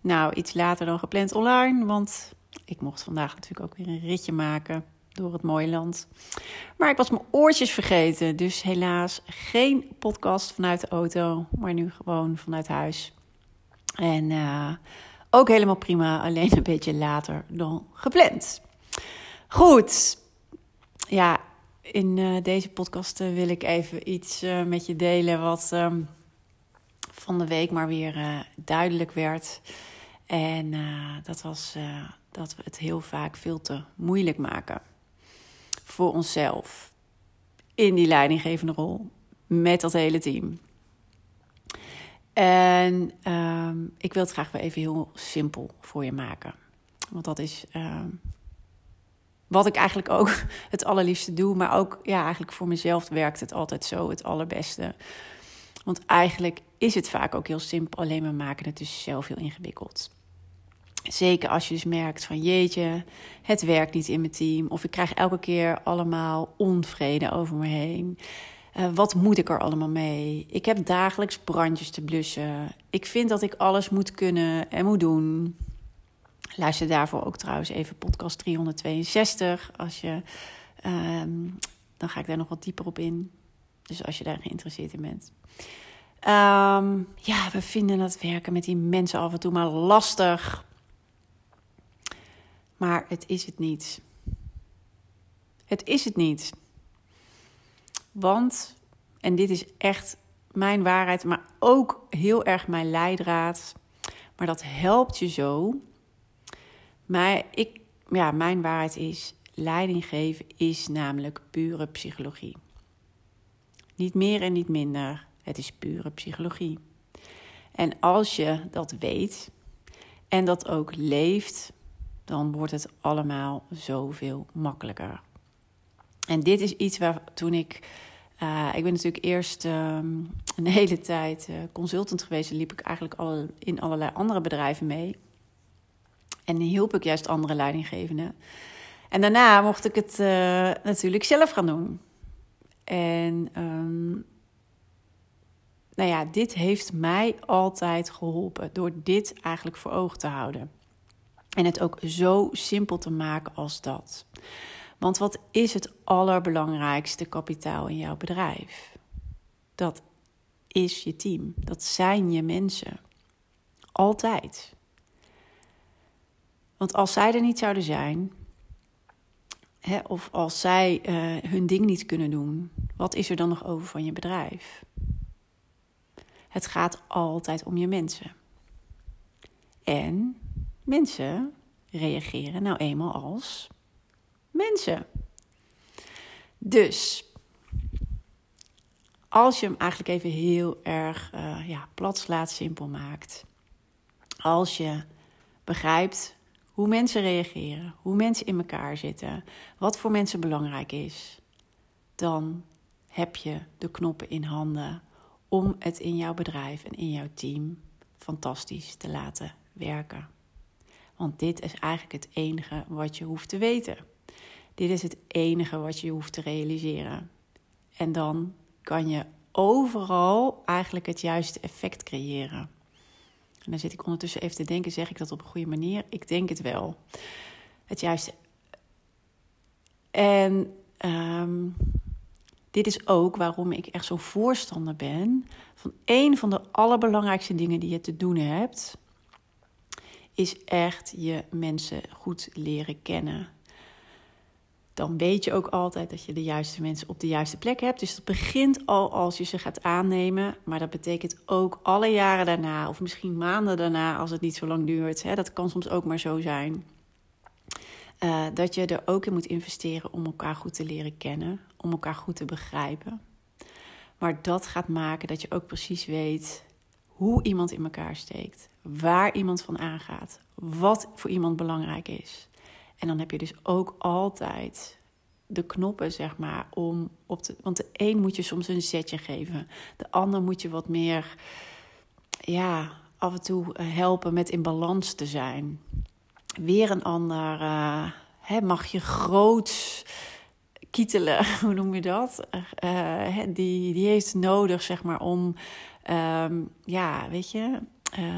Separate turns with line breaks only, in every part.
Nou, iets later dan gepland online, want ik mocht vandaag natuurlijk ook weer een ritje maken door het mooie land. Maar ik was mijn oortjes vergeten, dus helaas geen podcast vanuit de auto, maar nu gewoon vanuit huis. En uh, ook helemaal prima, alleen een beetje later dan gepland. Goed, ja, in uh, deze podcast uh, wil ik even iets met je delen wat um, van de week maar weer duidelijk werd. En dat was dat we het heel vaak veel te moeilijk maken voor onszelf in die leidinggevende rol met dat hele team. En um, ik wil het graag weer even heel simpel voor je maken. Want dat is um, wat ik eigenlijk ook het allerliefste doe. Maar ook ja, eigenlijk voor mezelf werkt het altijd zo het allerbeste. Want eigenlijk is het vaak ook heel simpel. Alleen we maken het dus zelf heel ingewikkeld. Zeker als je dus merkt van jeetje, het werkt niet in mijn team. Of ik krijg elke keer allemaal onvrede over me heen. Uh, wat moet ik er allemaal mee? Ik heb dagelijks brandjes te blussen. Ik vind dat ik alles moet kunnen en moet doen. Luister daarvoor ook trouwens even podcast 362. Als je, um, dan ga ik daar nog wat dieper op in. Dus als je daar geïnteresseerd in bent. Um, ja, we vinden het werken met die mensen af en toe maar lastig. Maar het is het niet. Het is het niet. Want, en dit is echt mijn waarheid, maar ook heel erg mijn leidraad. Maar dat helpt je zo maar ik, ja, mijn waarheid is: leiding geven is namelijk pure psychologie. Niet meer en niet minder. Het is pure psychologie. En als je dat weet en dat ook leeft, dan wordt het allemaal zoveel makkelijker. En dit is iets waar toen ik. Uh, ik ben natuurlijk eerst uh, een hele tijd uh, consultant geweest. Liep ik eigenlijk al in allerlei andere bedrijven mee. En hielp ik juist andere leidinggevenden. En daarna mocht ik het uh, natuurlijk zelf gaan doen. En nou ja, dit heeft mij altijd geholpen door dit eigenlijk voor ogen te houden. En het ook zo simpel te maken als dat. Want wat is het allerbelangrijkste kapitaal in jouw bedrijf? Dat is je team. Dat zijn je mensen. Altijd. Want als zij er niet zouden zijn, hè, of als zij uh, hun ding niet kunnen doen, wat is er dan nog over van je bedrijf? Het gaat altijd om je mensen. En mensen reageren nou eenmaal als mensen. Dus als je hem eigenlijk even heel erg uh, ja, plat slaat, simpel maakt. Als je begrijpt hoe mensen reageren, hoe mensen in elkaar zitten, wat voor mensen belangrijk is, dan heb je de knoppen in handen om het in jouw bedrijf en in jouw team fantastisch te laten werken. Want dit is eigenlijk het enige wat je hoeft te weten. Dit is het enige wat je hoeft te realiseren. En dan kan je overal eigenlijk het juiste effect creëren. En dan zit ik ondertussen even te denken, zeg ik dat op een goede manier? Ik denk het wel. Het juiste. En um, dit is ook waarom ik echt zo'n voorstander ben van een van de allerbelangrijkste dingen die je te doen hebt, is echt je mensen goed leren kennen. dan weet je ook altijd dat je de juiste mensen op de juiste plek hebt. Dus dat begint al als je ze gaat aannemen. Maar dat betekent ook alle jaren daarna, of misschien maanden daarna, als het niet zo lang duurt. Hè, dat kan soms ook maar zo zijn. Uh, dat je er ook in moet investeren om elkaar goed te leren kennen, om elkaar goed te begrijpen. Maar dat gaat maken dat je ook precies weet hoe iemand in elkaar steekt, waar iemand van aangaat, wat voor iemand belangrijk is. En dan heb je dus ook altijd de knoppen, zeg maar, om op te. Want de een moet je soms een zetje geven, de ander moet je wat meer, ja, af en toe eh, helpen met in balans te zijn. Weer een ander uh, hè, mag je groot kietelen, hoe noem je dat? Uh, die, die heeft nodig, zeg maar, om, um, ja, weet je,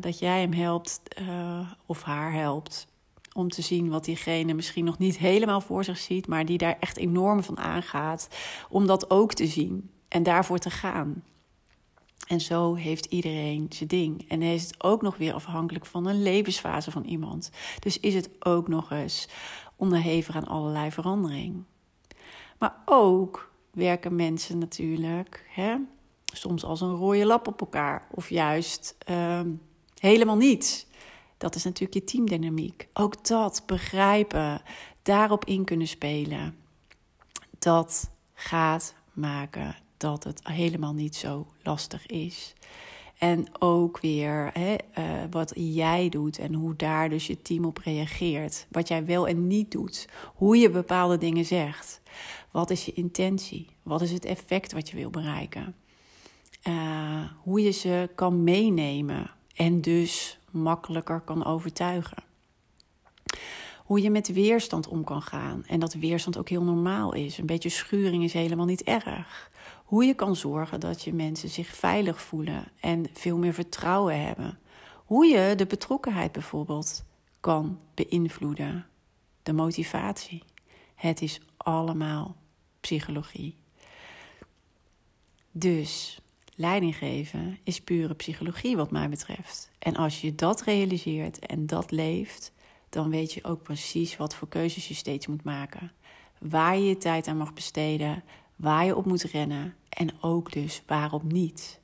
dat jij hem helpt of haar helpt om te zien wat diegene misschien nog niet helemaal voor zich ziet, maar die daar echt enorm van aangaat, om dat ook te zien en daarvoor te gaan. En zo heeft iedereen zijn ding. En is het ook nog weer afhankelijk van een levensfase van iemand. Dus is het ook nog eens onderhevig aan allerlei verandering. Maar ook werken mensen natuurlijk hè, soms als een rode lap op elkaar, of juist uh, helemaal niet. Dat is natuurlijk je teamdynamiek. Ook dat begrijpen, daarop in kunnen spelen. Dat gaat maken dat het helemaal niet zo lastig is. En ook weer hè, uh, wat jij doet en hoe daar dus je team op reageert. Wat jij wel en niet doet. Hoe je bepaalde dingen zegt. Wat is je intentie? Wat is het effect wat je wil bereiken? Uh, hoe je ze kan meenemen en dus makkelijker kan overtuigen. Hoe je met weerstand om kan gaan en dat weerstand ook heel normaal is. Een beetje schuring is helemaal niet erg. Hoe je kan zorgen dat je mensen zich veilig voelen en veel meer vertrouwen hebben. Hoe je de betrokkenheid bijvoorbeeld kan beïnvloeden. De motivatie. Het is allemaal psychologie. Dus leiding geven is pure psychologie, wat mij betreft. En als je dat realiseert en dat leeft, dan weet je ook precies wat voor keuzes je steeds moet maken. Waar je je tijd aan mag besteden, waar je op moet rennen en ook dus waarop niet.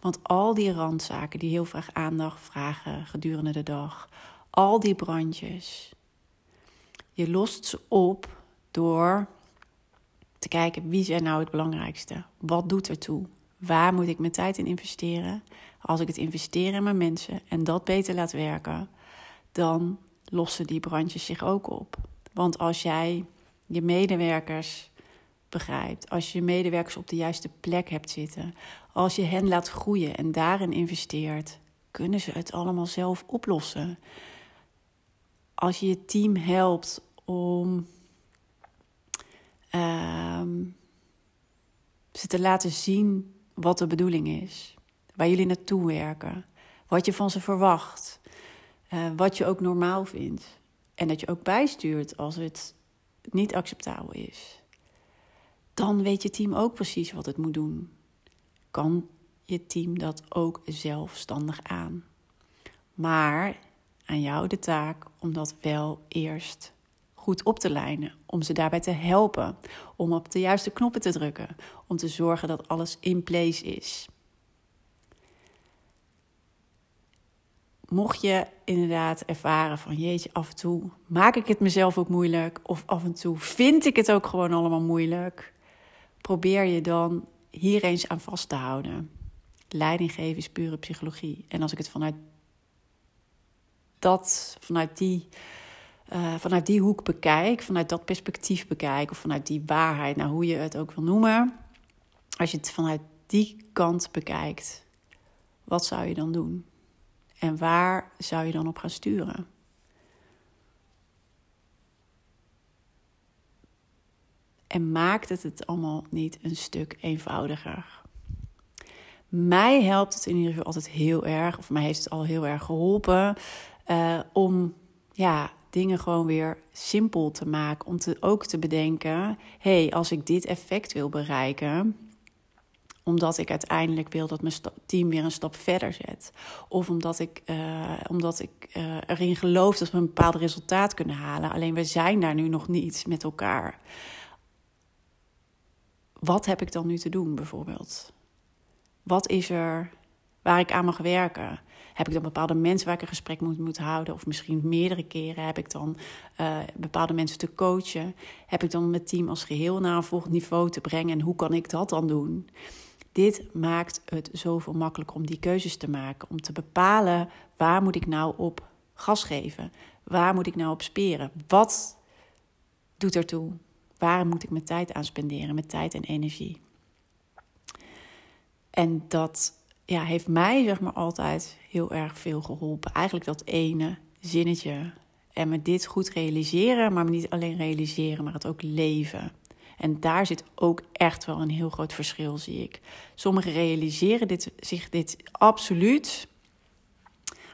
Want al die randzaken die heel vaak aandacht vragen gedurende de dag, al die brandjes, je lost ze op door te kijken wie zijn nou het belangrijkste? Wat doet er toe? Waar moet ik mijn tijd in investeren? Als ik het investeer in mijn mensen en dat beter laat werken, dan lossen die brandjes zich ook op. Want als jij je medewerkers begrijpt, als je medewerkers op de juiste plek hebt zitten, als je hen laat groeien en daarin investeert, kunnen ze het allemaal zelf oplossen. Als je je team helpt om uh, ze te laten zien wat de bedoeling is, waar jullie naartoe werken, wat je van ze verwacht, uh, wat je ook normaal vindt. En dat je ook bijstuurt als het niet acceptabel is. Dan weet je team ook precies wat het moet doen. Kan je team dat ook zelfstandig aan. Maar aan jou de taak om dat wel eerst goed op te lijnen, om ze daarbij te helpen, om op de juiste knoppen te drukken, om te zorgen dat alles in place is. Mocht je inderdaad ervaren van jeetje, af en toe maak ik het mezelf ook moeilijk, of af en toe vind ik het ook gewoon allemaal moeilijk, probeer je dan hier eens aan vast te houden. Leiding geven is pure psychologie. En als ik het vanuit dat, vanuit die uh, vanuit die hoek bekijk, vanuit dat perspectief bekijk, of vanuit die waarheid, nou hoe je het ook wil noemen, als je het vanuit die kant bekijkt, wat zou je dan doen? En waar zou je dan op gaan sturen? En maakt het het allemaal niet een stuk eenvoudiger? Mij helpt het in ieder geval altijd heel erg, of mij heeft het al heel erg geholpen, uh, om ja, dingen gewoon weer simpel te maken. Om te, ook te bedenken: hé, hey, als ik dit effect wil bereiken, omdat ik uiteindelijk wil dat mijn team weer een stap verder zet. Of omdat ik, uh, omdat ik uh, erin geloof dat we een bepaald resultaat kunnen halen. Alleen we zijn daar nu nog niet met elkaar. Wat heb ik dan nu te doen bijvoorbeeld? Wat is er waar ik aan mag werken? Heb ik dan bepaalde mensen waar ik een gesprek moet, moet houden? Of misschien meerdere keren heb ik dan uh, bepaalde mensen te coachen? Heb ik dan mijn team als geheel naar een volgend niveau te brengen? En hoe kan ik dat dan doen? Dit maakt het zoveel makkelijker om die keuzes te maken. Om te bepalen waar moet ik nou op gas geven? Waar moet ik nou op speren? Wat doet ertoe? Waar moet ik mijn tijd aan spenderen? Met tijd en energie. En dat ja, heeft mij zeg maar altijd heel erg veel geholpen. Eigenlijk dat ene zinnetje. En me dit goed realiseren, maar niet alleen realiseren, maar het ook leven. En daar zit ook echt wel een heel groot verschil, zie ik. Sommigen realiseren dit, zich dit absoluut.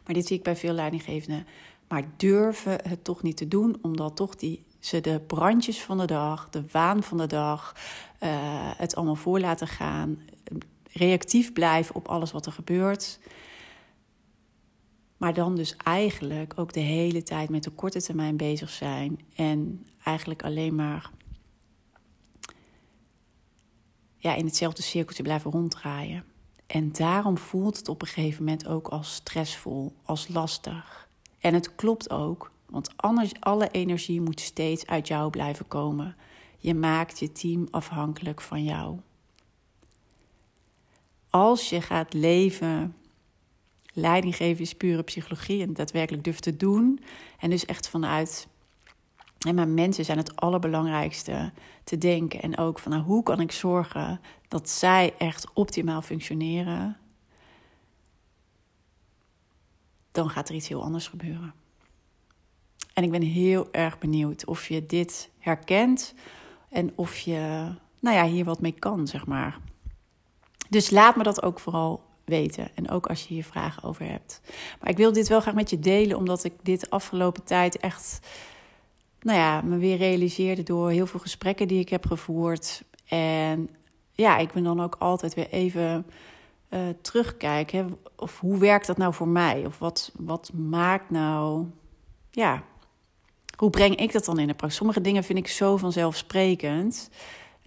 Maar dit zie ik bij veel leidinggevenden. Maar durven het toch niet te doen, omdat toch die, ze de brandjes van de dag, de waan van de dag, uh, het allemaal voor laten gaan. Reactief blijven op alles wat er gebeurt. Maar dan dus eigenlijk ook de hele tijd met de korte termijn bezig zijn. En eigenlijk alleen maar ja, in hetzelfde cirkeltje blijven ronddraaien. En daarom voelt het op een gegeven moment ook als stressvol, als lastig. En het klopt ook, want alle energie moet steeds uit jou blijven komen. Je maakt je team afhankelijk van jou. Als je gaat leven, leiding geven is pure psychologie en daadwerkelijk durft te doen. En dus echt vanuit en maar mensen zijn het allerbelangrijkste te denken. En ook van nou, hoe kan ik zorgen dat zij echt optimaal functioneren? Dan gaat er iets heel anders gebeuren. En ik ben heel erg benieuwd of je dit herkent en of je nou ja, hier wat mee kan, zeg maar. Dus laat me dat ook vooral weten. En ook als je hier vragen over hebt. Maar ik wil dit wel graag met je delen, omdat ik dit afgelopen tijd echt nou ja, me weer realiseerde door heel veel gesprekken die ik heb gevoerd. En ja, ik ben dan ook altijd weer even uh, terugkijken. Of hoe werkt dat nou voor mij? Of wat, wat maakt nou. Ja, hoe breng ik dat dan in de praktijk? Sommige dingen vind ik zo vanzelfsprekend.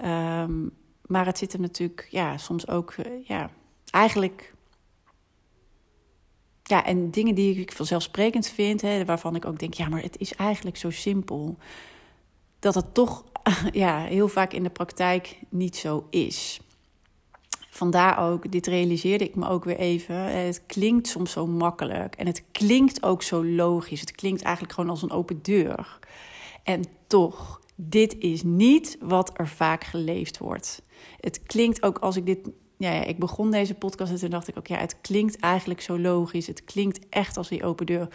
Um, maar het zit er natuurlijk, ja, soms ook, uh, ja, eigenlijk ja, en dingen die ik vanzelfsprekend vind, hè, waarvan ik ook denk, ja, maar het is eigenlijk zo simpel. Dat het toch ja, heel vaak in de praktijk niet zo is. Vandaar ook, dit realiseerde ik me ook weer even. Het klinkt soms zo makkelijk en het klinkt ook zo logisch. Het klinkt eigenlijk gewoon als een open deur. En toch, dit is niet wat er vaak geleefd wordt. Het klinkt ook als ik dit ja, ja, ik begon deze podcast en toen dacht ik ook, ja, het klinkt eigenlijk zo logisch. Het klinkt echt als die open deur.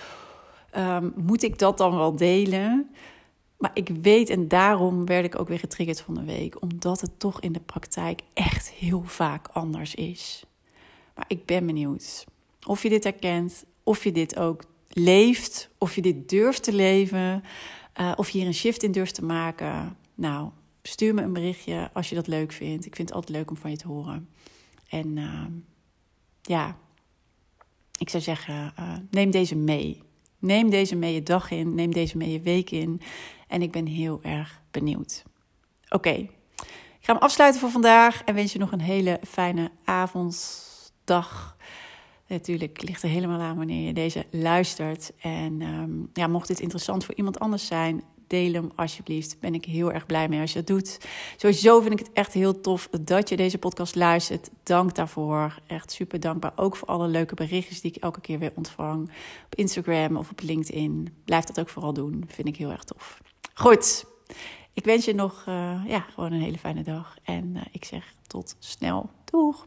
Um, moet ik dat dan wel delen? Maar ik weet, en daarom werd ik ook weer getriggerd van de week, omdat het toch in de praktijk echt heel vaak anders is. Maar ik ben benieuwd of je dit herkent, of je dit ook leeft, of je dit durft te leven, uh, of je hier een shift in durft te maken. Nou, stuur me een berichtje als je dat leuk vindt. Ik vind het altijd leuk om van je te horen. En uh, ja, ik zou zeggen, uh, neem deze mee. Neem deze mee je dag in, neem deze mee je week in. En ik ben heel erg benieuwd. Oké, ik ga hem afsluiten voor vandaag en wens je nog een hele fijne avond, dag. Natuurlijk ligt er helemaal aan wanneer je deze luistert. En um, ja, mocht dit interessant voor iemand anders zijn, deel hem alsjeblieft. Ben ik heel erg blij mee als je dat doet. Sowieso vind ik het echt heel tof dat je deze podcast luistert. Dank daarvoor. Echt super dankbaar. Ook voor alle leuke berichtjes die ik elke keer weer ontvang. Op Instagram of op LinkedIn. Blijf dat ook vooral doen. Vind ik heel erg tof. Goed. Ik wens je nog uh, ja, gewoon een hele fijne dag. En uh, ik zeg tot snel. Doeg!